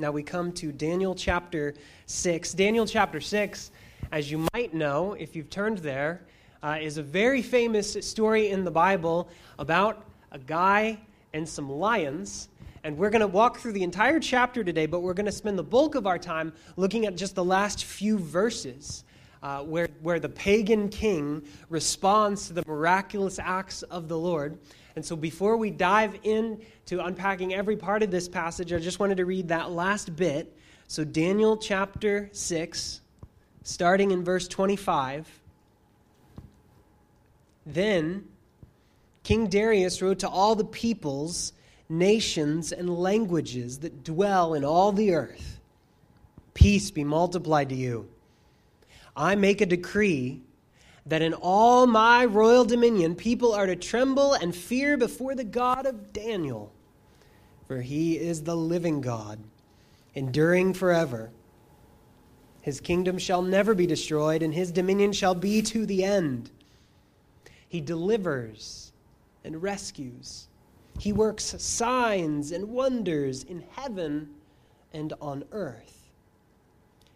Now we come to Daniel chapter 6. Daniel chapter 6, as you might know, if you've turned there, uh, is a very famous story in the Bible about a guy and some lions. And we're going to walk through the entire chapter today, but we're going to spend the bulk of our time looking at just the last few verses. Uh, where, where the pagan king responds to the miraculous acts of the Lord. And so before we dive into unpacking every part of this passage, I just wanted to read that last bit. So, Daniel chapter 6, starting in verse 25. Then King Darius wrote to all the peoples, nations, and languages that dwell in all the earth Peace be multiplied to you. I make a decree that in all my royal dominion people are to tremble and fear before the God of Daniel, for he is the living God, enduring forever. His kingdom shall never be destroyed, and his dominion shall be to the end. He delivers and rescues. He works signs and wonders in heaven and on earth.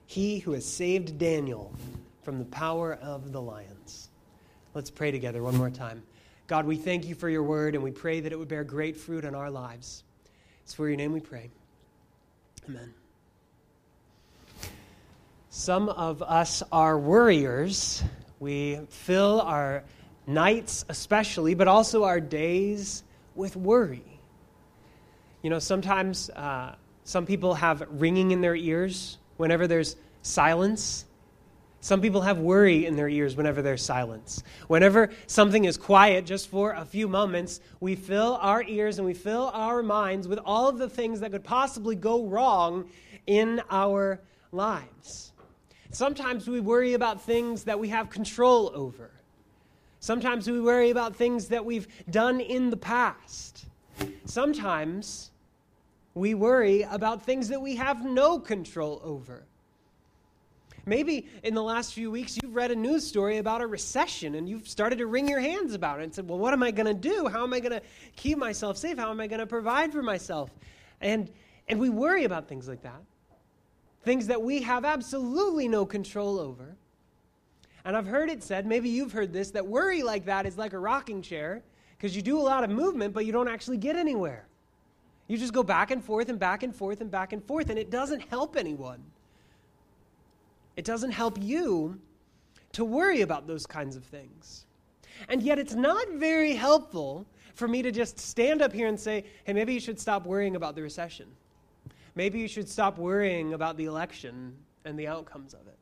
He who has saved Daniel from the power of the lions. Let's pray together one more time. God, we thank you for your word, and we pray that it would bear great fruit in our lives. It's for your name we pray. Amen. Some of us are worriers. We fill our nights, especially, but also our days with worry. You know, sometimes uh, some people have ringing in their ears whenever there's silence. Some people have worry in their ears whenever there's silence. Whenever something is quiet just for a few moments, we fill our ears and we fill our minds with all of the things that could possibly go wrong in our lives. Sometimes we worry about things that we have control over. Sometimes we worry about things that we've done in the past. Sometimes we worry about things that we have no control over. Maybe in the last few weeks you've read a news story about a recession and you've started to wring your hands about it and said, Well, what am I going to do? How am I going to keep myself safe? How am I going to provide for myself? And, and we worry about things like that, things that we have absolutely no control over. And I've heard it said, maybe you've heard this, that worry like that is like a rocking chair because you do a lot of movement, but you don't actually get anywhere. You just go back and forth and back and forth and back and forth, and it doesn't help anyone. It doesn't help you to worry about those kinds of things. And yet, it's not very helpful for me to just stand up here and say, hey, maybe you should stop worrying about the recession. Maybe you should stop worrying about the election and the outcomes of it.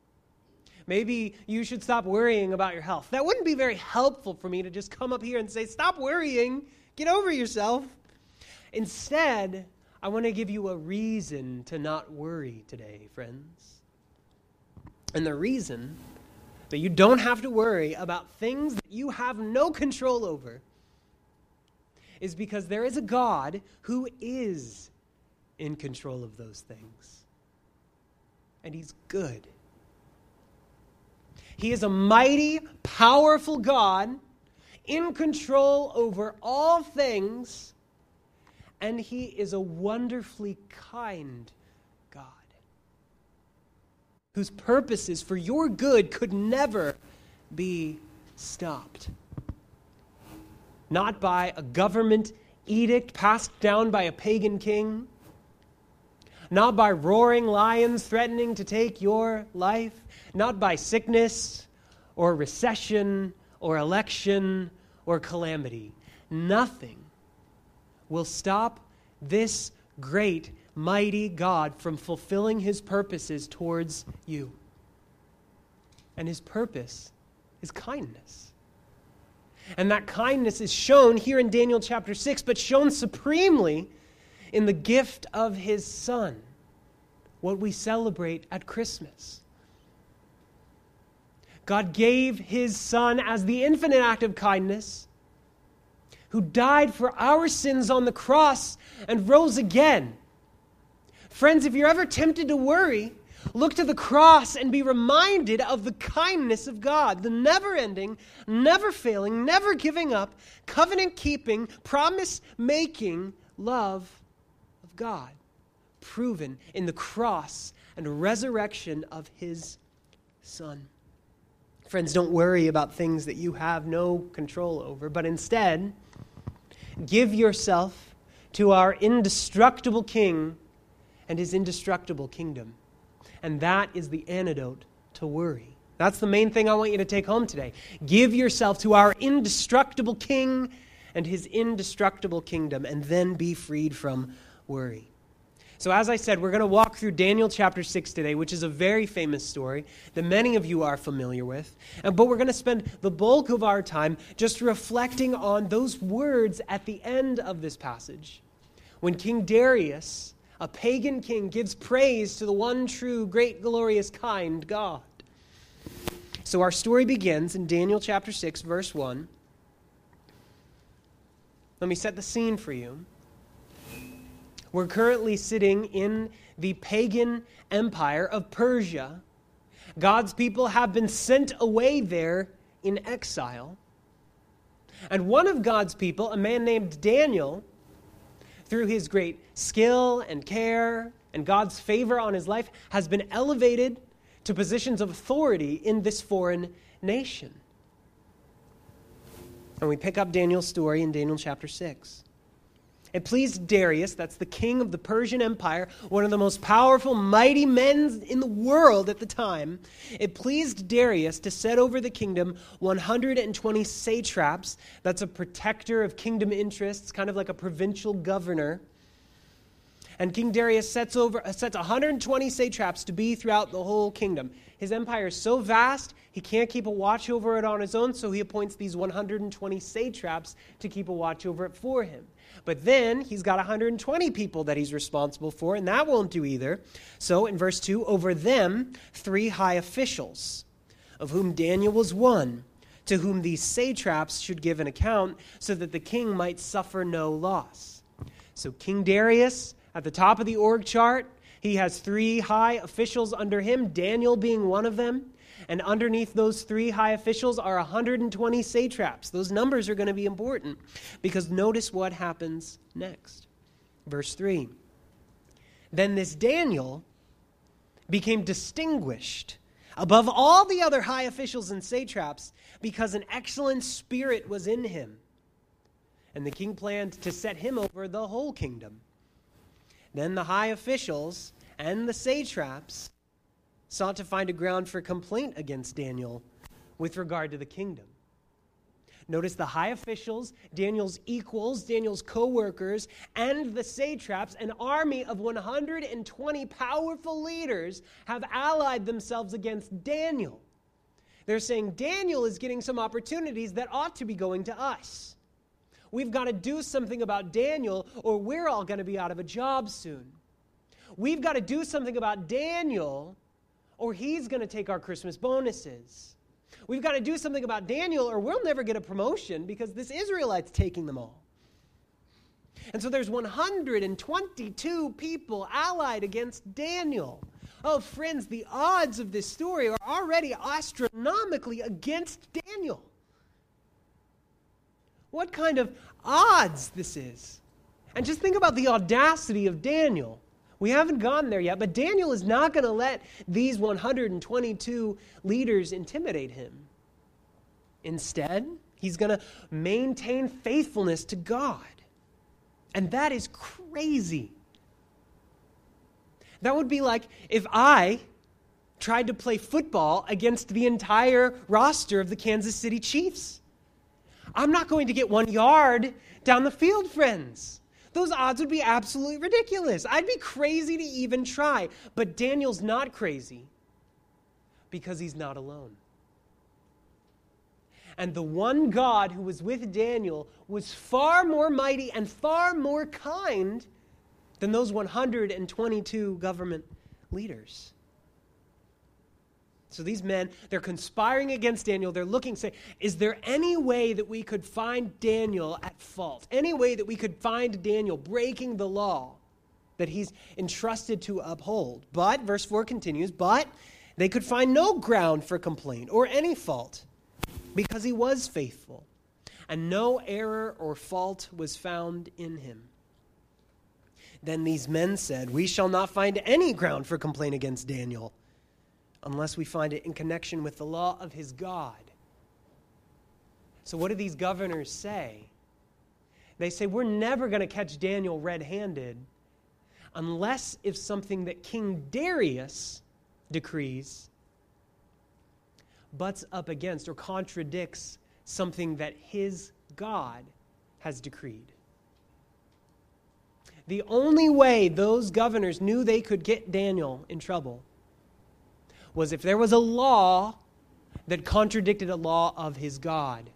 Maybe you should stop worrying about your health. That wouldn't be very helpful for me to just come up here and say, stop worrying, get over yourself. Instead, I want to give you a reason to not worry today, friends. And the reason that you don't have to worry about things that you have no control over is because there is a God who is in control of those things. And He's good. He is a mighty, powerful God in control over all things, and He is a wonderfully kind God whose purposes for your good could never be stopped. Not by a government edict passed down by a pagan king, not by roaring lions threatening to take your life, not by sickness or recession or election or calamity. Nothing will stop this great mighty God from fulfilling his purposes towards you. And his purpose is kindness. And that kindness is shown here in Daniel chapter 6, but shown supremely in the gift of his Son, what we celebrate at Christmas. God gave his Son as the infinite act of kindness, who died for our sins on the cross and rose again Friends, if you're ever tempted to worry, look to the cross and be reminded of the kindness of God, the never ending, never failing, never giving up, covenant keeping, promise making love of God. proven in the cross and resurrection of his Son. Friends, don't worry about things that you have no control over, but instead, give yourself to our indestructible King and his indestructible kingdom. And that is the antidote to worry. That's the main thing I want you to take home today. Give yourself to our indestructible King and his indestructible kingdom, and then be freed from worry. So, as I said, we're going to walk through Daniel chapter 6 today, which is a very famous story that many of you are familiar with. But we're going to spend the bulk of our time just reflecting on those words at the end of this passage. When King Darius, a pagan king, gives praise to the one true, great, glorious, kind God. So, our story begins in Daniel chapter 6, verse 1. Let me set the scene for you. We're currently sitting in the pagan empire of Persia. God's people have been sent away there in exile. And one of God's people, a man named Daniel, through his great skill and care and God's favor on his life, has been elevated to positions of authority in this foreign nation. And we pick up Daniel's story in Daniel chapter 6. It pleased Darius, that's the king of the Persian Empire, one of the most powerful, mighty men in the world at the time. It pleased Darius to set over the kingdom 120 satraps. That's a protector of kingdom interests, kind of like a provincial governor. And King Darius sets, over, uh, sets 120 satraps to be throughout the whole kingdom. His empire is so vast, he can't keep a watch over it on his own, so he appoints these 120 satraps to keep a watch over it for him. But then he's got 120 people that he's responsible for, and that won't do either. So in verse 2, over them, three high officials, of whom Daniel was one, to whom these satraps should give an account, so that the king might suffer no loss. So King Darius, at the top of the org chart, he has three high officials under him, Daniel being one of them. And underneath those three high officials are 120 satraps. Those numbers are going to be important because notice what happens next. Verse 3 Then this Daniel became distinguished above all the other high officials and satraps because an excellent spirit was in him. And the king planned to set him over the whole kingdom. Then the high officials and the satraps sought to find a ground for complaint against Daniel with regard to the kingdom. Notice the high officials, Daniel's equals, Daniel's co workers, and the satraps, an army of 120 powerful leaders, have allied themselves against Daniel. They're saying Daniel is getting some opportunities that ought to be going to us. We've got to do something about Daniel, or we're all going to be out of a job soon. We've got to do something about Daniel, or he's going to take our Christmas bonuses. We've got to do something about Daniel, or we'll never get a promotion because this Israelite's taking them all. And so there's 122 people allied against Daniel. Oh, friends, the odds of this story are already astronomically against Daniel. What kind of odds this is. And just think about the audacity of Daniel. We haven't gotten there yet, but Daniel is not going to let these 122 leaders intimidate him. Instead, he's going to maintain faithfulness to God. And that is crazy. That would be like if I tried to play football against the entire roster of the Kansas City Chiefs. I'm not going to get one yard down the field, friends. Those odds would be absolutely ridiculous. I'd be crazy to even try. But Daniel's not crazy because he's not alone. And the one God who was with Daniel was far more mighty and far more kind than those 122 government leaders. So these men, they're conspiring against Daniel. They're looking, say, is there any way that we could find Daniel at fault? Any way that we could find Daniel breaking the law that he's entrusted to uphold? But, verse 4 continues, but they could find no ground for complaint or any fault because he was faithful, and no error or fault was found in him. Then these men said, We shall not find any ground for complaint against Daniel unless we find it in connection with the law of his God. So, what do these governors say? They say, We're never going to catch Daniel red handed unless if something that King Darius decrees butts up against or contradicts something that his God has decreed. The only way those governors knew they could get Daniel in trouble was if there was a law that contradicted a law of his God.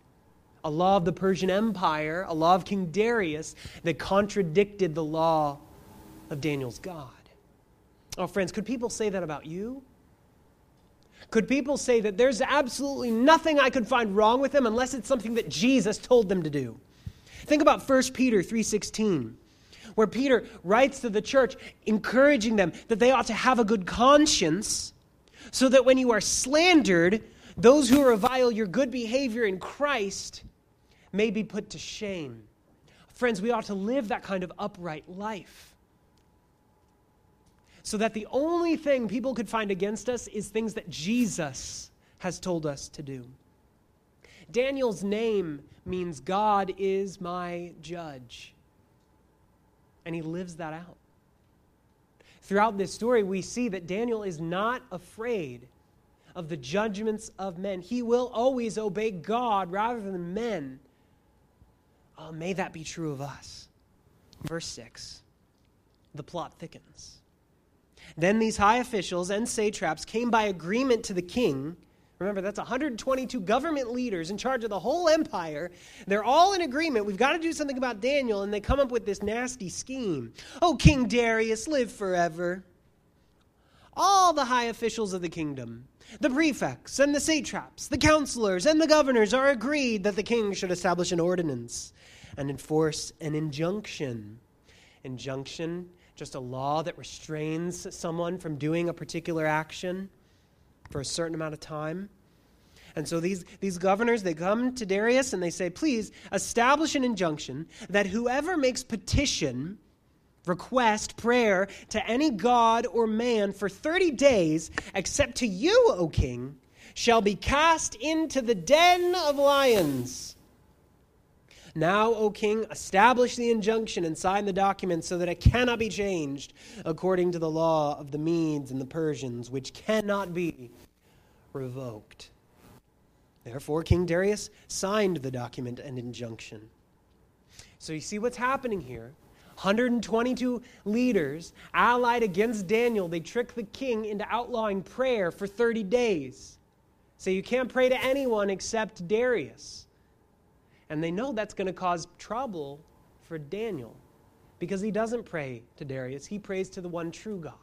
A law of the Persian Empire, a law of King Darius that contradicted the law of Daniel's God. Oh, friends, could people say that about you? Could people say that there's absolutely nothing I could find wrong with them unless it's something that Jesus told them to do? Think about 1 Peter 3:16, where Peter writes to the church encouraging them that they ought to have a good conscience so that when you are slandered, those who revile your good behavior in Christ may be put to shame. Friends, we ought to live that kind of upright life. So that the only thing people could find against us is things that Jesus has told us to do. Daniel's name means God is my judge. And he lives that out. Throughout this story, we see that Daniel is not afraid of the judgments of men. He will always obey God rather than men. Oh, may that be true of us. Verse 6 the plot thickens. Then these high officials and satraps came by agreement to the king Remember, that's 122 government leaders in charge of the whole empire. They're all in agreement. We've got to do something about Daniel, and they come up with this nasty scheme. Oh, King Darius, live forever. All the high officials of the kingdom, the prefects and the satraps, the counselors and the governors are agreed that the king should establish an ordinance and enforce an injunction. Injunction, just a law that restrains someone from doing a particular action for a certain amount of time. And so these, these governors, they come to Darius and they say, please establish an injunction that whoever makes petition, request, prayer to any god or man for 30 days, except to you, O king, shall be cast into the den of lions. Now, O king, establish the injunction and sign the document so that it cannot be changed according to the law of the Medes and the Persians, which cannot be revoked. Therefore, King Darius signed the document and injunction. So you see what's happening here. 122 leaders allied against Daniel. They trick the king into outlawing prayer for 30 days. So you can't pray to anyone except Darius. And they know that's going to cause trouble for Daniel because he doesn't pray to Darius, he prays to the one true God.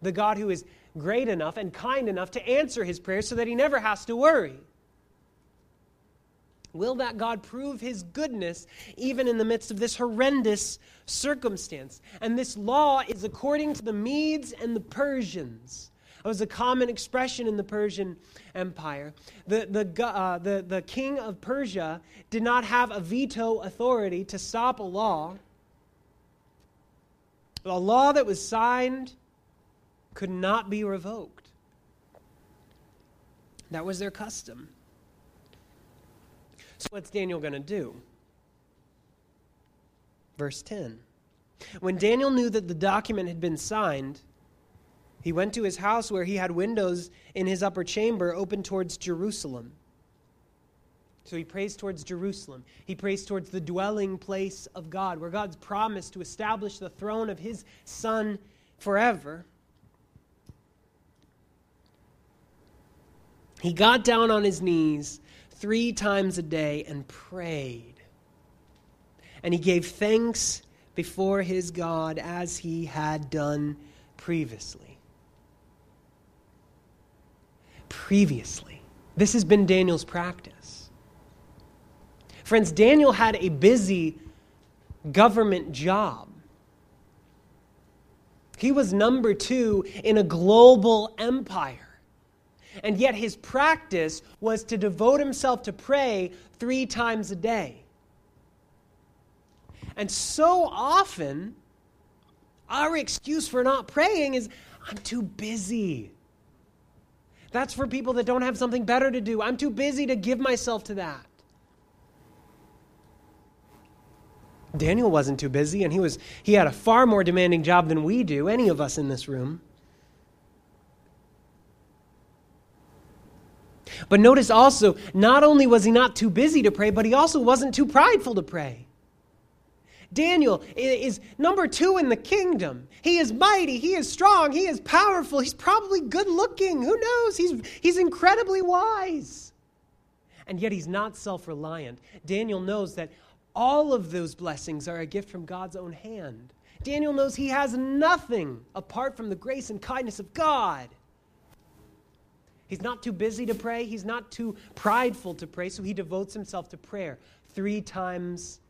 The God who is great enough and kind enough to answer his prayers so that he never has to worry. Will that God prove his goodness even in the midst of this horrendous circumstance? And this law is according to the Medes and the Persians. Was a common expression in the Persian Empire. The, the, uh, the, the king of Persia did not have a veto authority to stop a law. A law that was signed could not be revoked. That was their custom. So, what's Daniel going to do? Verse 10. When Daniel knew that the document had been signed, he went to his house where he had windows in his upper chamber open towards Jerusalem. So he prays towards Jerusalem. He prays towards the dwelling place of God, where God's promised to establish the throne of his Son forever. He got down on his knees three times a day and prayed. And he gave thanks before his God as he had done previously previously. This has been Daniel's practice. Friends, Daniel had a busy government job. He was number two in a global empire. And yet his practice was to devote himself to pray three times a day. And so often, Our excuse for not praying is, I'm too busy. That's for people that don't have something better to do. I'm too busy to give myself to that. Daniel wasn't too busy, and he, was, he had a far more demanding job than we do, any of us in this room. But notice also, not only was he not too busy to pray, but he also wasn't too prideful to pray. Daniel is number two in the kingdom. He is mighty, he is strong, he is powerful, he's probably good looking. Who knows? He's, he's incredibly wise. And yet he's not self reliant. Daniel knows that all of those blessings are a gift from God's own hand. Daniel knows he has nothing apart from the grace and kindness of God. He's not too busy to pray. He's not too prideful to pray, so he devotes himself to prayer three times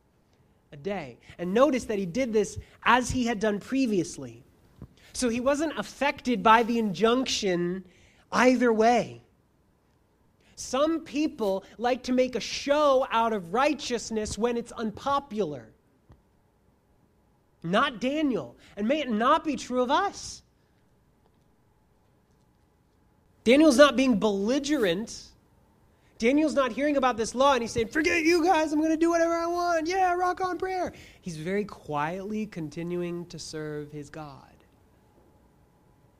a day. And notice that he did this as he had done previously. So he wasn't affected by the injunction either way. Some people like to make a show out of righteousness when it's unpopular. Not Daniel. And may it not be true of us. Daniel's not being belligerent. Daniel's not hearing about this law and he's saying, Forget you guys, I'm going to do whatever I want. Yeah, rock on prayer. He's very quietly continuing to serve his God.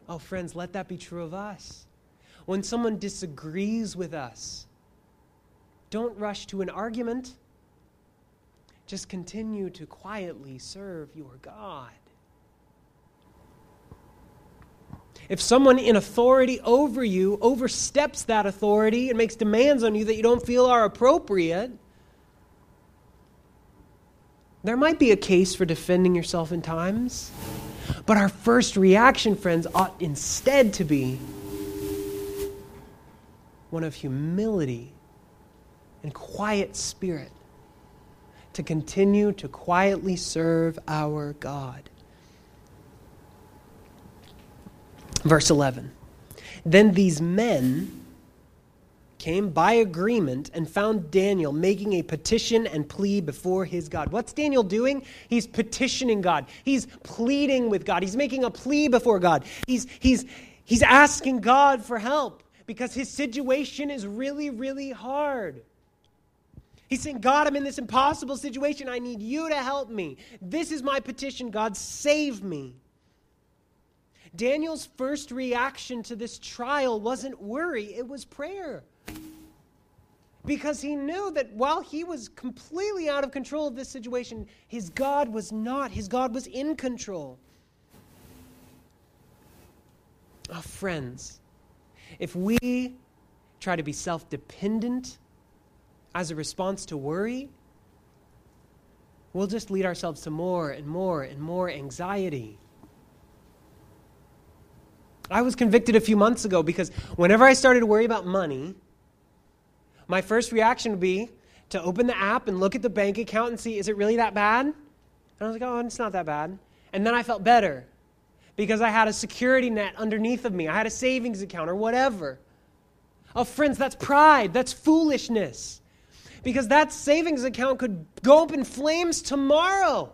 Oh, friends, let that be true of us. When someone disagrees with us, don't rush to an argument. Just continue to quietly serve your God. If someone in authority over you oversteps that authority and makes demands on you that you don't feel are appropriate, there might be a case for defending yourself in times. But our first reaction, friends, ought instead to be one of humility and quiet spirit to continue to quietly serve our God. Verse 11 Then these men came by agreement and found Daniel making a petition and plea before his God. What's Daniel doing? He's petitioning God. He's pleading with God. He's making a plea before God. He's, he's, he's asking God for help because his situation is really, really hard. He's saying, God, I'm in this impossible situation. I need you to help me. This is my petition. God, save me. Daniel's first reaction to this trial wasn't worry, it was prayer. Because he knew that while he was completely out of control of this situation, his God was not. His God was in control. Oh, friends, if we try to be self dependent as a response to worry, we'll just lead ourselves to more and more and more anxiety. I was convicted a few months ago because whenever I started to worry about money, my first reaction would be to open the app and look at the bank account and see, is it really that bad? And I was like, oh, it's not that bad. And then I felt better because I had a security net underneath of me. I had a savings account or whatever. Oh, friends, that's pride. That's foolishness. Because that savings account could go up in flames tomorrow.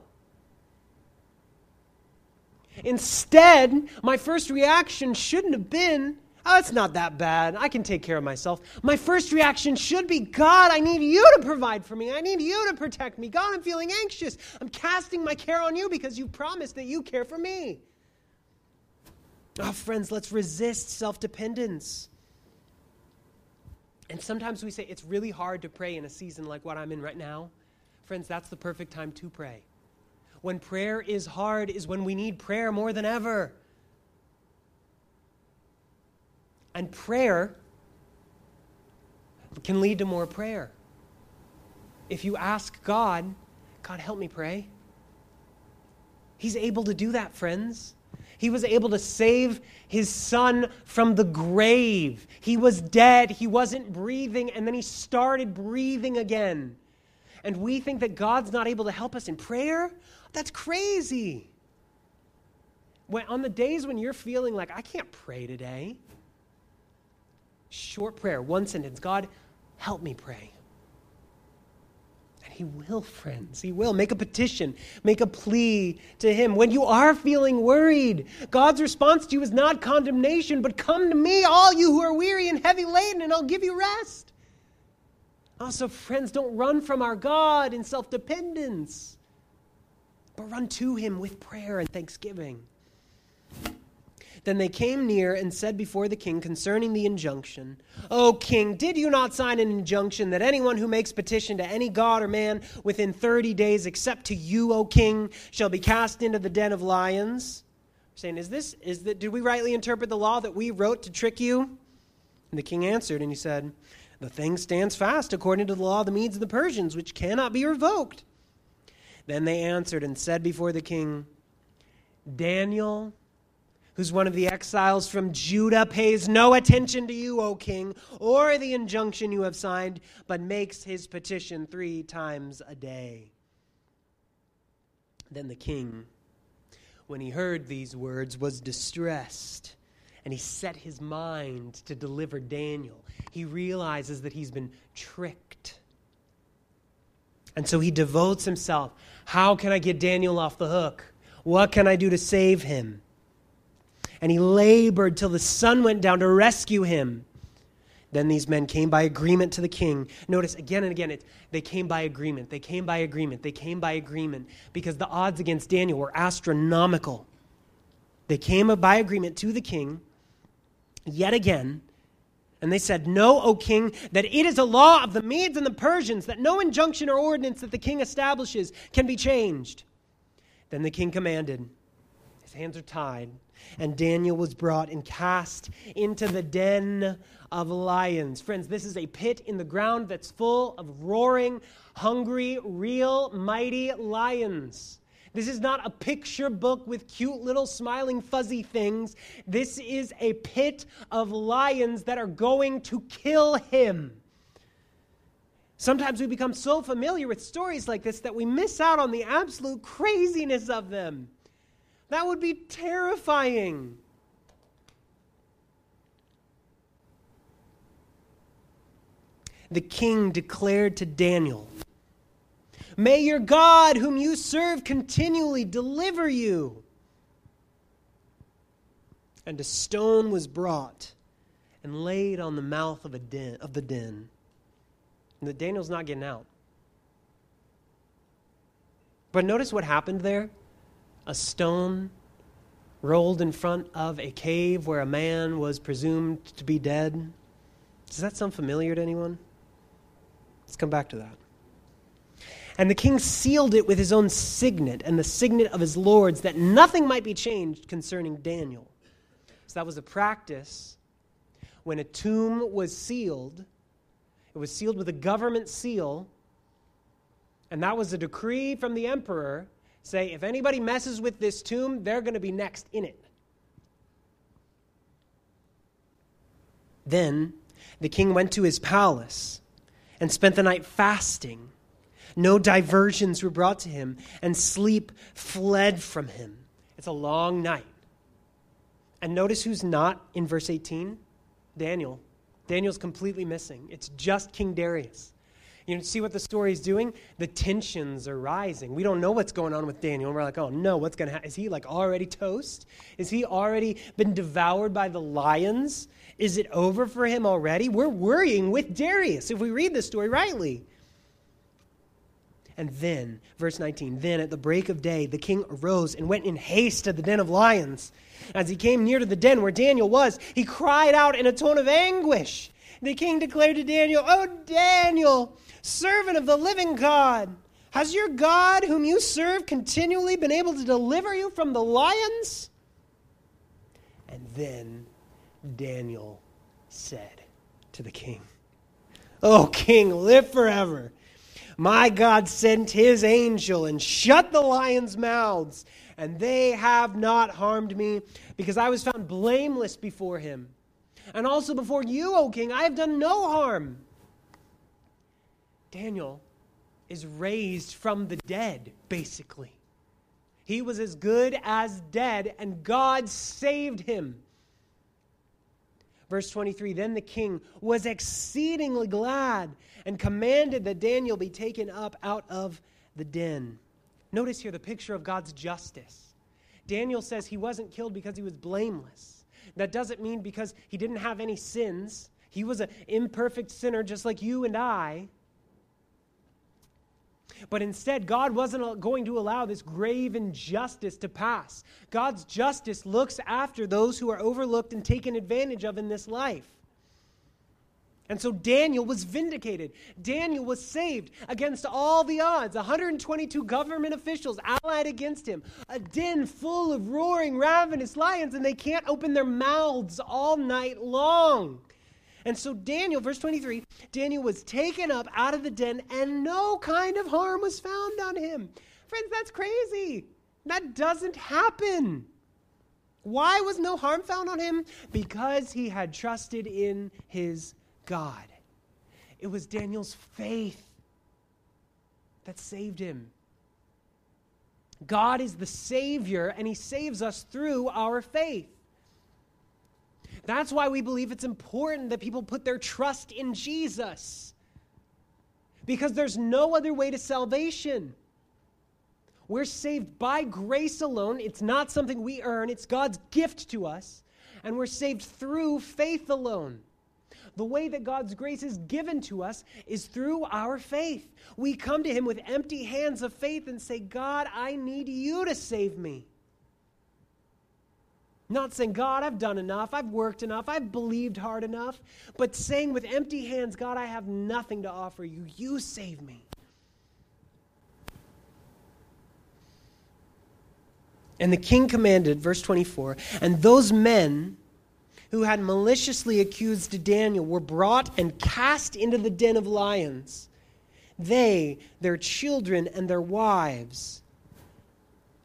Instead, my first reaction shouldn't have been, oh, it's not that bad. I can take care of myself. My first reaction should be, God, I need you to provide for me. I need you to protect me. God, I'm feeling anxious. I'm casting my care on you because you promised that you care for me. Oh, friends, let's resist self dependence. And sometimes we say it's really hard to pray in a season like what I'm in right now. Friends, that's the perfect time to pray when prayer is hard is when we need prayer more than ever. And prayer can lead to more prayer. If you ask God, God, help me pray, He's able to do that, friends. He was able to save his son from the grave. He was dead, he wasn't breathing, and then he started breathing again. And we think that God's not able to help us in prayer? That's crazy. When, on the days when you're feeling like, I can't pray today, short prayer, one sentence God, help me pray. And He will, friends. He will. Make a petition, make a plea to Him. When you are feeling worried, God's response to you is not condemnation, but come to me, all you who are weary and heavy laden, and I'll give you rest. Also, friends, don't run from our God in self dependence, but run to Him with prayer and thanksgiving. Then they came near and said before the king concerning the injunction, O king, did you not sign an injunction that anyone who makes petition to any god or man within 30 days, except to you, O king, shall be cast into the den of lions? Saying, is this, is that, did we rightly interpret the law that we wrote to trick you? And the king answered, and he said, The thing stands fast according to the law of the Medes and the Persians, which cannot be revoked. Then they answered and said before the king, Daniel who's one of the exiles from Judah, pays no attention to you, O king, or the injunction you have signed, but makes his petition three times a day. Then the king, when he heard these words, was distressed, and he set his mind to deliver Daniel. He realizes that he's been tricked. And so he devotes himself. How can I get Daniel off the hook? What can I do to save him? and he labored till the sun went down to rescue him. Then these men came by agreement to the king. Notice again and again, it, they came by agreement. They came by agreement. They came by agreement because the odds against Daniel were astronomical. They came by agreement to the king yet again. And they said, Know, O king, that it is a law of the Medes and the Persians that no injunction or ordinance that the king establishes can be changed. Then the king commanded, His hands are tied and Daniel was brought and cast into the den of lions. Friends, this is a pit in the ground that's full of roaring, hungry, real, mighty lions. This is not a picture book with cute little smiling fuzzy things. This is a pit of lions that are going to kill him. Sometimes we become so familiar with stories like this that we miss out on the absolute craziness of them. That would be terrifying. The king declared to Daniel, May your God, whom you serve continually, deliver you. And a stone was brought and laid on the mouth of, a den, of the den. And the Daniel's not getting out. But notice what happened there a stone rolled in front of a cave where a man was presumed to be dead. Does that sound familiar to anyone? Let's come back to that. And the king sealed it with his own signet and the signet of his lords, that nothing might be changed concerning Daniel. So that was a practice when a tomb was sealed. It was sealed with a government seal, and that was a decree from the emperor say, if anybody messes with this tomb, they're going to be next in it. Then the king went to his palace and spent the night fasting. No diversions were brought to him, and sleep fled from him. It's a long night. And notice who's not in verse 18? Daniel. Daniel's completely missing. It's just King Darius. You see what the story is doing? The tensions are rising. We don't know what's going on with Daniel. We're like, oh no, what's going to happen? Is he like already toast? Is he already been devoured by the lions? Is it over for him already? We're worrying with Darius if we read the story rightly. And then, verse 19, then at the break of day, the king arose and went in haste to the den of lions. As he came near to the den where Daniel was, he cried out in a tone of anguish. The king declared to Daniel, Oh, Daniel, servant of the living God. Has your God, whom you serve, continually been able to deliver you from the lions? And then Daniel said to the king, O king, live forever. My God sent his angel and shut the lions' mouths, and they have not harmed me, because I was found blameless before him. And also before you, O king, I have done no harm. Daniel is raised from the dead, basically. He was as good as dead, and God saved him. Verse 23 Then the king was exceedingly glad and commanded that Daniel be taken up out of the den. Notice here the picture of God's justice. Daniel says he wasn't killed because he was blameless. That doesn't mean because he didn't have any sins. He was an imperfect sinner just like you and I. But instead, God wasn't going to allow this grave injustice to pass. God's justice looks after those who are overlooked and taken advantage of in this life. And so Daniel was vindicated. Daniel was saved against all the odds. 122 government officials allied against him. A den full of roaring, ravenous lions, and they can't open their mouths all night long. And so Daniel, verse 23, Daniel was taken up out of the den, and no kind of harm was found on him. Friends, that's crazy. That doesn't happen. Why was no harm found on him? Because he had trusted in his God. It was Daniel's faith that saved him. God is the Savior, and He saves us through our faith. That's why we believe it's important that people put their trust in Jesus. Because there's no other way to salvation. We're saved by grace alone. It's not something we earn, it's God's gift to us. And we're saved through faith alone. The way that God's grace is given to us is through our faith. We come to Him with empty hands of faith and say, God, I need you to save me. Not saying, God, I've done enough, I've worked enough, I've believed hard enough, but saying with empty hands, God, I have nothing to offer you. You save me. And the king commanded, verse 24, and those men who had maliciously accused Daniel were brought and cast into the den of lions. They, their children, and their wives.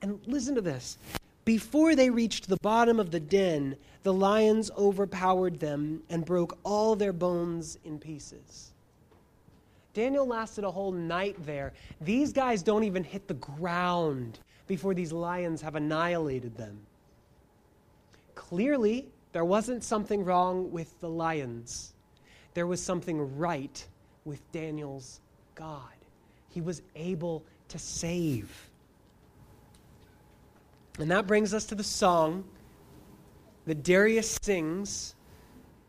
And listen to this before they reached the bottom of the den, the lions overpowered them and broke all their bones in pieces. Daniel lasted a whole night there. These guys don't even hit the ground before these lions have annihilated them. Clearly, there wasn't something wrong with the lions, there was something right with Daniel's God. He was able to save. And that brings us to the song that Darius sings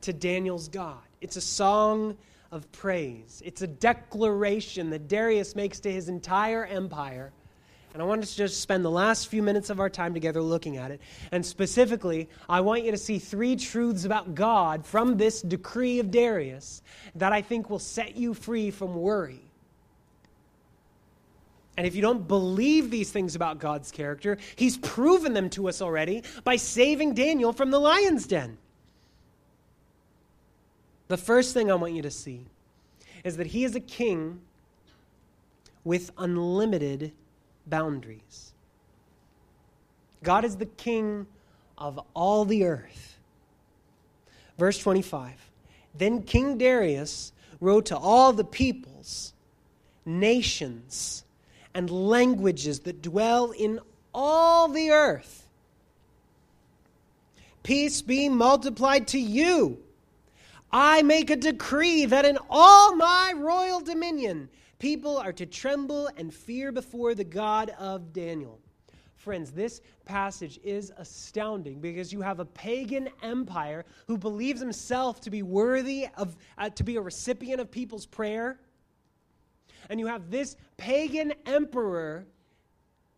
to Daniel's God. It's a song of praise, it's a declaration that Darius makes to his entire empire. And I want us to just spend the last few minutes of our time together looking at it. And specifically, I want you to see three truths about God from this decree of Darius that I think will set you free from worry. And if you don't believe these things about God's character, He's proven them to us already by saving Daniel from the lion's den. The first thing I want you to see is that He is a king with unlimited boundaries. God is the king of all the earth. Verse 25 Then King Darius wrote to all the peoples, nations, and languages that dwell in all the earth. Peace be multiplied to you. I make a decree that in all my royal dominion, people are to tremble and fear before the God of Daniel. Friends, this passage is astounding because you have a pagan empire who believes himself to be worthy of uh, to be a recipient of people's prayer and you have this pagan emperor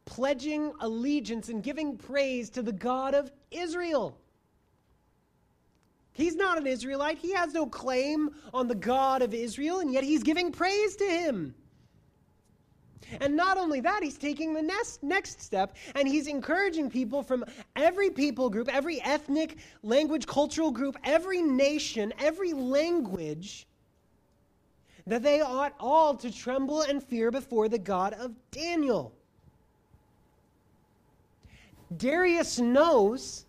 pledging allegiance and giving praise to the God of Israel. He's not an Israelite. He has no claim on the God of Israel, and yet he's giving praise to him. And not only that, he's taking the next, next step and he's encouraging people from every people group, every ethnic, language, cultural group, every nation, every language that they ought all to tremble and fear before the God of Daniel. Darius knows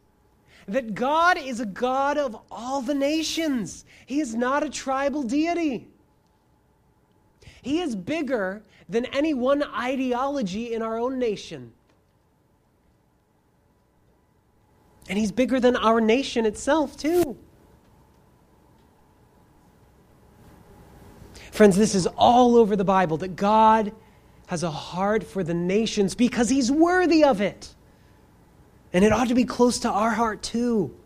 that God is a God of all the nations. He is not a tribal deity. He is bigger than any one ideology in our own nation. And he's bigger than our nation itself, too. Friends, this is all over the Bible that God has a heart for the nations because he's worthy of it. And it ought to be close to our heart too.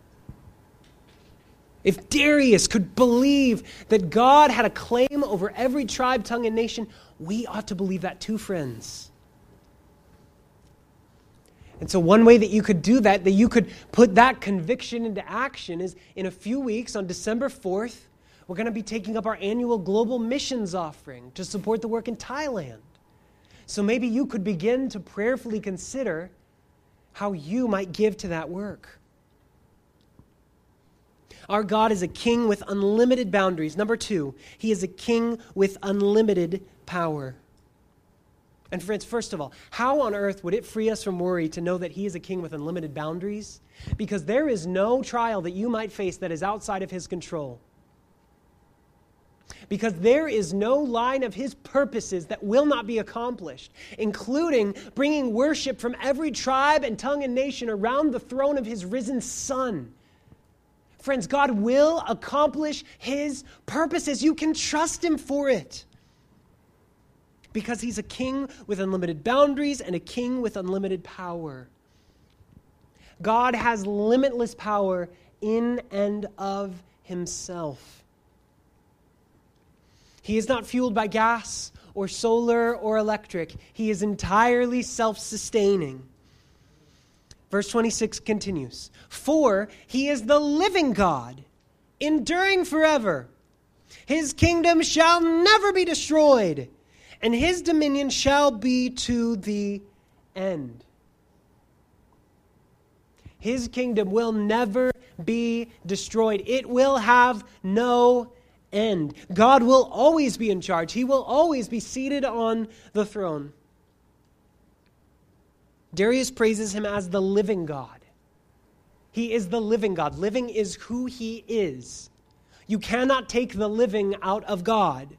If Darius could believe that God had a claim over every tribe, tongue, and nation, we ought to believe that too, friends. And so, one way that you could do that, that you could put that conviction into action, is in a few weeks on December 4th, we're going to be taking up our annual global missions offering to support the work in Thailand. So maybe you could begin to prayerfully consider how you might give to that work. Our God is a king with unlimited boundaries. Number two, he is a king with unlimited power. And friends, first of all, how on earth would it free us from worry to know that he is a king with unlimited boundaries? Because there is no trial that you might face that is outside of his control because there is no line of his purposes that will not be accomplished, including bringing worship from every tribe and tongue and nation around the throne of his risen Son. Friends, God will accomplish his purposes. You can trust him for it. Because he's a king with unlimited boundaries and a king with unlimited power. God has limitless power in and of himself. He is not fueled by gas or solar or electric, he is entirely self sustaining. Verse 26 continues For he is the living God, enduring forever. His kingdom shall never be destroyed, and his dominion shall be to the end. His kingdom will never be destroyed, it will have no end. God will always be in charge, He will always be seated on the throne. Darius praises him as the living God. He is the living God. Living is who He is. You cannot take the living out of God.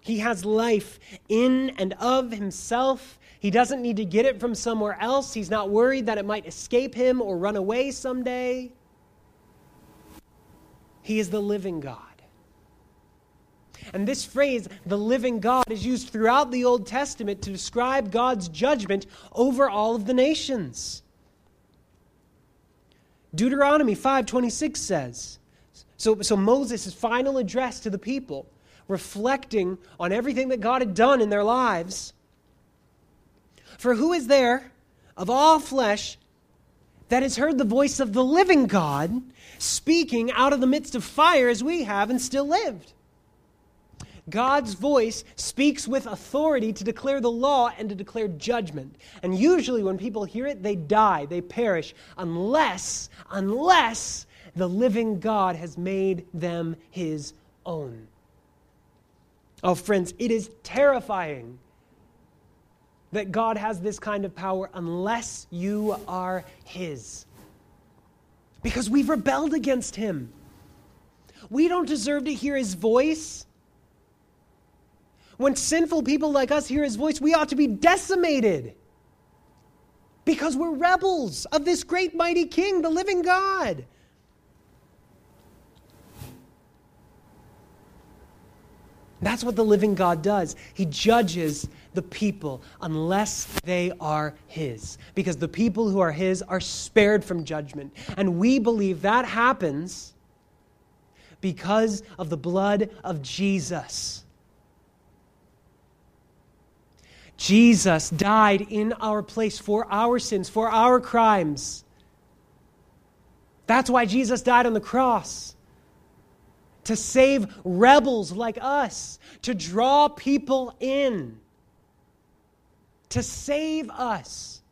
He has life in and of himself. He doesn't need to get it from somewhere else. He's not worried that it might escape him or run away someday. He is the living God. And this phrase, the living God, is used throughout the Old Testament to describe God's judgment over all of the nations. Deuteronomy 5:26 says, so, so Moses' final address to the people, reflecting on everything that God had done in their lives. For who is there of all flesh that has heard the voice of the living God speaking out of the midst of fire as we have and still lived? God's voice speaks with authority to declare the law and to declare judgment. And usually when people hear it, they die, they perish, unless, unless the living God has made them his own. Oh, friends, it is terrifying that God has this kind of power unless you are his. Because we've rebelled against him. We don't deserve to hear his voice. When sinful people like us hear his voice, we ought to be decimated because we're rebels of this great mighty king, the living God. That's what the living God does. He judges the people unless they are His. Because the people who are His are spared from judgment. And we believe that happens because of the blood of Jesus. Jesus died in our place for our sins, for our crimes. That's why Jesus died on the cross. To save rebels like us, to draw people in, to save us.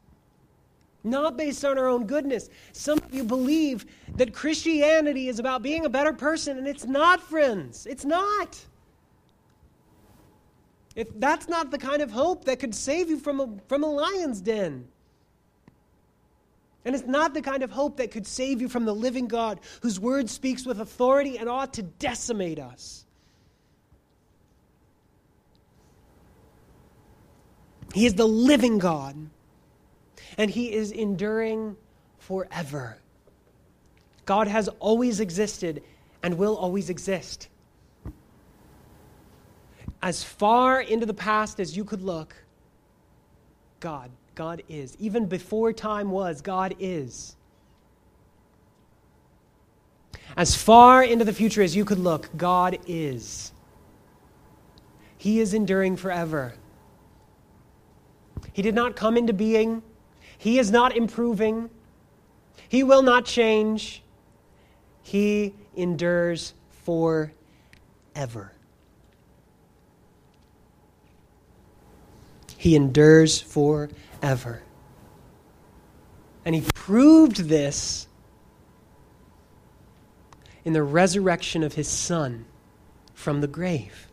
Not based on our own goodness. Some of you believe that Christianity is about being a better person, and it's not, friends. It's not. If that's not the kind of hope that could save you from a, from a lion's den. And it's not the kind of hope that could save you from the living God whose word speaks with authority and ought to decimate us. He is the living God, and He is enduring forever. God has always existed and will always exist. As far into the past as you could look, God, God is. Even before time was, God is. As far into the future as you could look, God is. He is enduring forever. He did not come into being. He is not improving. He will not change. He endures forever. He endures forever. And he proved this in the resurrection of his son from the grave.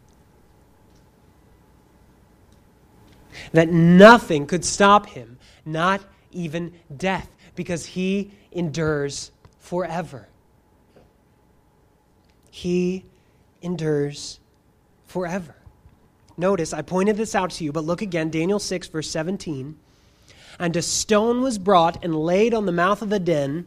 That nothing could stop him, not even death, because he endures forever. He endures forever. Notice, I pointed this out to you, but look again, Daniel 6, verse 17. And a stone was brought and laid on the mouth of the den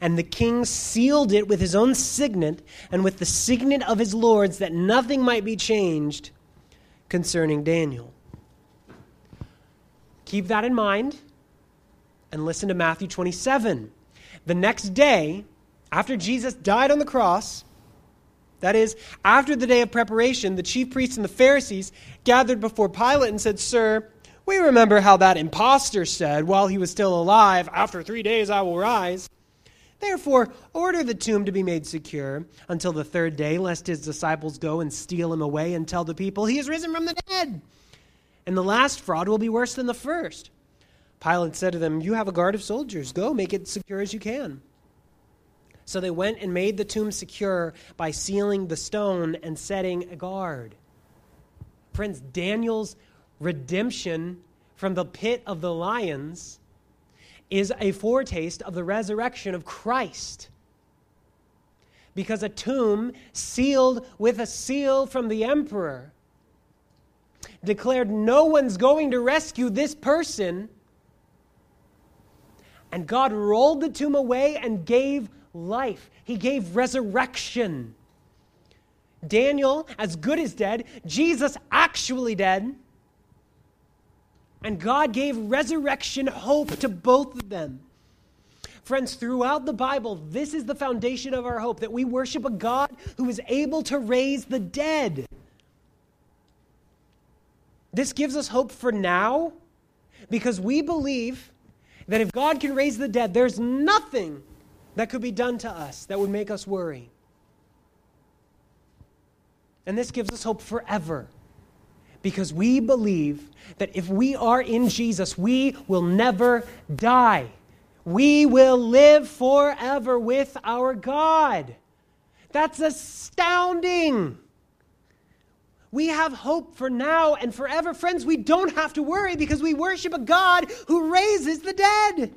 and the king sealed it with his own signet and with the signet of his lords, that nothing might be changed concerning Daniel. Keep that in mind and listen to Matthew 27. The next day, after Jesus died on the cross, that is, after the day of preparation, the chief priests and the Pharisees gathered before Pilate and said, Sir, we remember how that impostor said while he was still alive, After three days I will rise. Therefore, order the tomb to be made secure until the third day, lest his disciples go and steal him away and tell the people, He has risen from the dead. And the last fraud will be worse than the first. Pilate said to them, You have a guard of soldiers. Go, make it secure as you can. So they went and made the tomb secure by sealing the stone and setting a guard. Friends, Daniel's redemption from the pit of the lions is a foretaste of the resurrection of Christ. Because a tomb sealed with a seal from the emperor declared no one's going to rescue this person. And God rolled the tomb away and gave life, He gave resurrection. Daniel, as good as dead, Jesus, actually dead. And God gave resurrection hope to both of them. Friends, throughout the Bible, this is the foundation of our hope that we worship a God who is able to raise the dead. This gives us hope for now because we believe that if God can raise the dead, there's nothing that could be done to us that would make us worry. And this gives us hope forever because we believe that if we are in Jesus, we will never die. We will live forever with our God. That's astounding. We have hope for now and forever. Friends, we don't have to worry because we worship a God who raises the dead.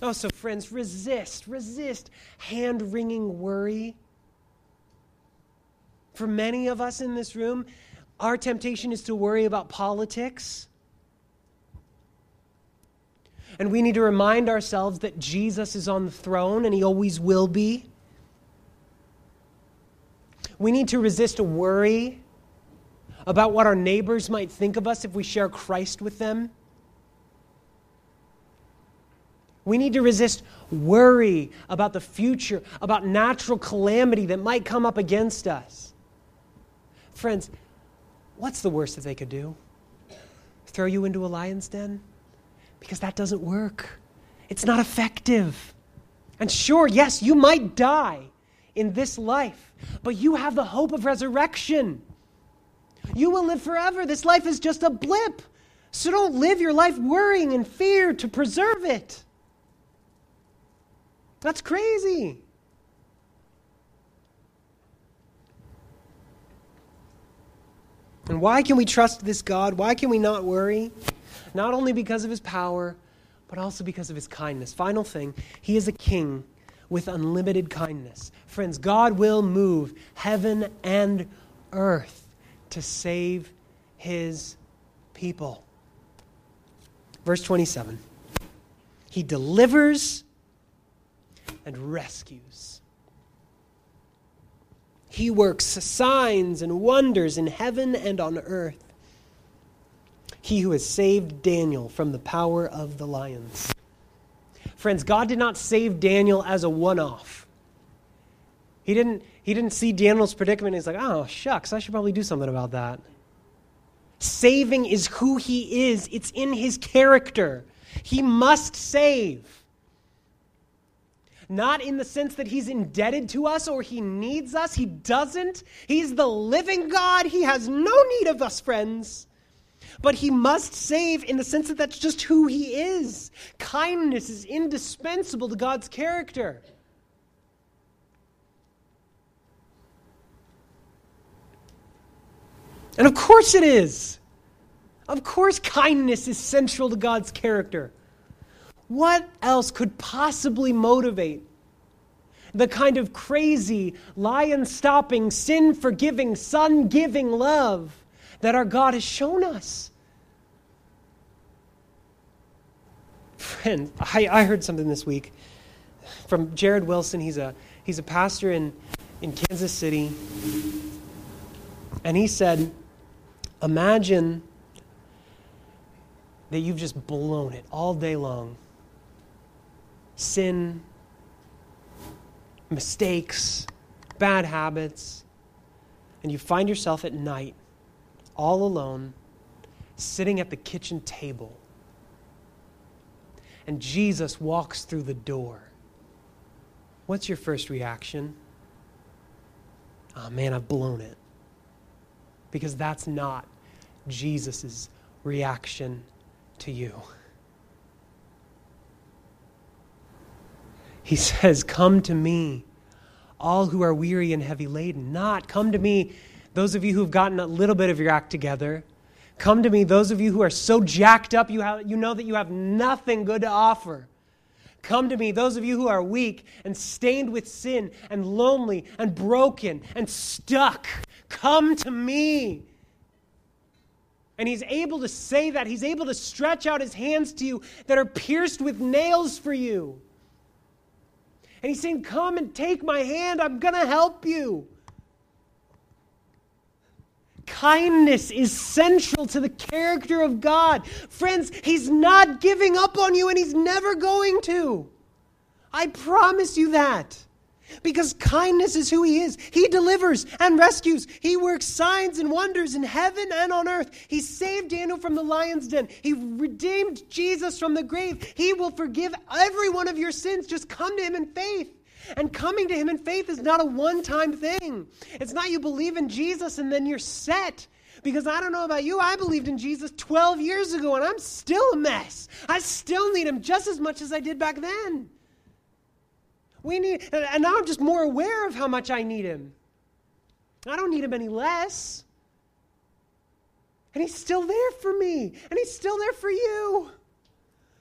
Oh, so friends, resist, resist hand wringing worry. For many of us in this room, our temptation is to worry about politics. And we need to remind ourselves that Jesus is on the throne and he always will be. We need to resist a worry about what our neighbors might think of us if we share Christ with them. We need to resist worry about the future, about natural calamity that might come up against us. Friends, what's the worst that they could do? Throw you into a lion's den? Because that doesn't work. It's not effective. And sure, yes, you might die in this life, but you have the hope of resurrection. You will live forever. This life is just a blip. So don't live your life worrying and fear to preserve it. That's crazy. And why can we trust this God? Why can we not worry? Not only because of his power, but also because of his kindness. Final thing, he is a king with unlimited kindness. Friends, God will move heaven and earth to save his people. Verse 27 He delivers and rescues. He works signs and wonders in heaven and on earth. He who has saved Daniel from the power of the lions. Friends, God did not save Daniel as a one off. He didn't, he didn't see Daniel's predicament he's like, oh, shucks, I should probably do something about that. Saving is who he is, it's in his character. He must save. Not in the sense that he's indebted to us or he needs us. He doesn't. He's the living God. He has no need of us, friends. But he must save in the sense that that's just who he is. Kindness is indispensable to God's character. And of course it is. Of course, kindness is central to God's character. What else could possibly motivate the kind of crazy, lion stopping, sin forgiving, son giving love that our God has shown us? Friend, I, I heard something this week from Jared Wilson. He's a, he's a pastor in, in Kansas City. And he said, Imagine that you've just blown it all day long. Sin, mistakes, bad habits, and you find yourself at night, all alone, sitting at the kitchen table. And Jesus walks through the door. What's your first reaction? Oh man, I've blown it because that's not Jesus' reaction to you. He says, Come to me, all who are weary and heavy laden. Not come to me, those of you who've gotten a little bit of your act together. Come to me, those of you who are so jacked up you, have, you know that you have nothing good to offer. Come to me, those of you who are weak and stained with sin and lonely and broken and stuck. Come to me. And he's able to say that. He's able to stretch out his hands to you that are pierced with nails for you. And he's saying, Come and take my hand. I'm going to help you. Kindness is central to the character of God. Friends, He's not giving up on you and He's never going to. I promise you that. Because kindness is who He is. He delivers and rescues. He works signs and wonders in heaven and on earth. He saved Daniel from the lion's den. He redeemed Jesus from the grave. He will forgive every one of your sins. Just come to Him in faith. And coming to Him in faith is not a one time thing. It's not you believe in Jesus and then you're set. Because I don't know about you, I believed in Jesus 12 years ago and I'm still a mess. I still need Him just as much as I did back then. We need, and now I'm just more aware of how much I need Him. I don't need Him any less. And He's still there for me, and He's still there for you.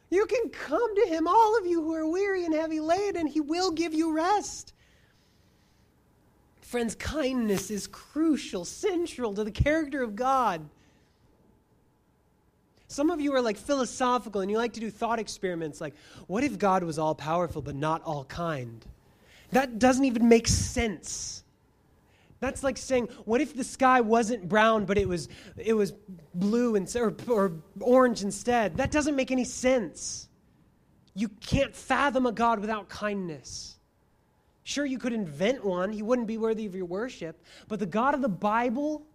You can come to him, all of you who are weary and heavy laden, and he will give you rest. Friends, kindness is crucial, central to the character of God. Some of you are like philosophical and you like to do thought experiments like, what if God was all powerful but not all kind? That doesn't even make sense. That's like saying, what if the sky wasn't brown, but it was, it was blue and, or, or orange instead? That doesn't make any sense. You can't fathom a God without kindness. Sure, you could invent one, he wouldn't be worthy of your worship, but the God of the Bible,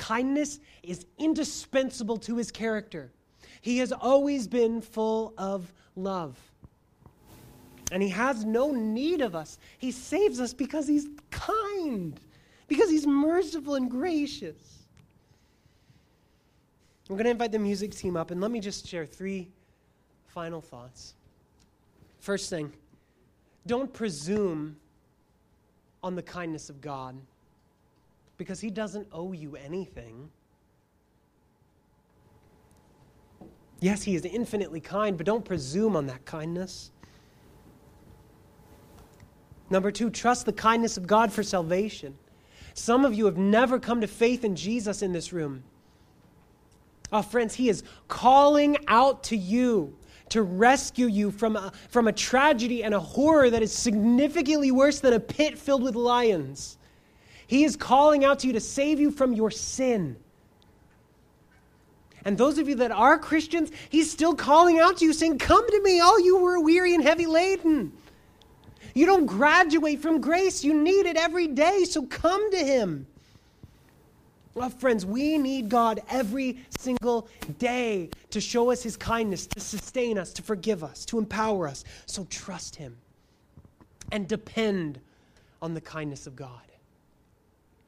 kindness is indispensable to his character. He has always been full of love. And he has no need of us. He saves us because he's kind, because he's merciful and gracious. I'm going to invite the music team up, and let me just share three final thoughts. First thing, don't presume on the kindness of God because he doesn't owe you anything. Yes, he is infinitely kind, but don't presume on that kindness. Number two, trust the kindness of God for salvation. Some of you have never come to faith in Jesus in this room. Oh, friends, He is calling out to you to rescue you from a, from a tragedy and a horror that is significantly worse than a pit filled with lions. He is calling out to you to save you from your sin. And those of you that are Christians, He's still calling out to you, saying, Come to me, all you who are weary and heavy laden. You don't graduate from grace, you need it every day, so come to Him. Well, friends, we need God every single day to show us His kindness, to sustain us, to forgive us, to empower us. So trust Him and depend on the kindness of God.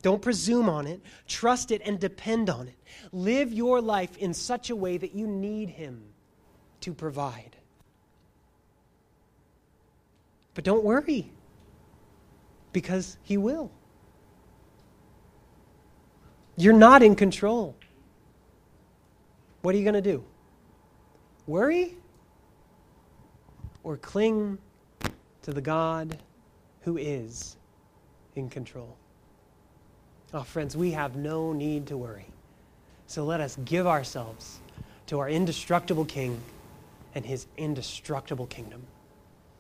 Don't presume on it, trust it, and depend on it. Live your life in such a way that you need Him to provide. But don't worry, because He will. You're not in control. What are you going to do? Worry? Or cling to the God who is in control? Oh, friends, we have no need to worry. So let us give ourselves to our indestructible King and his indestructible kingdom.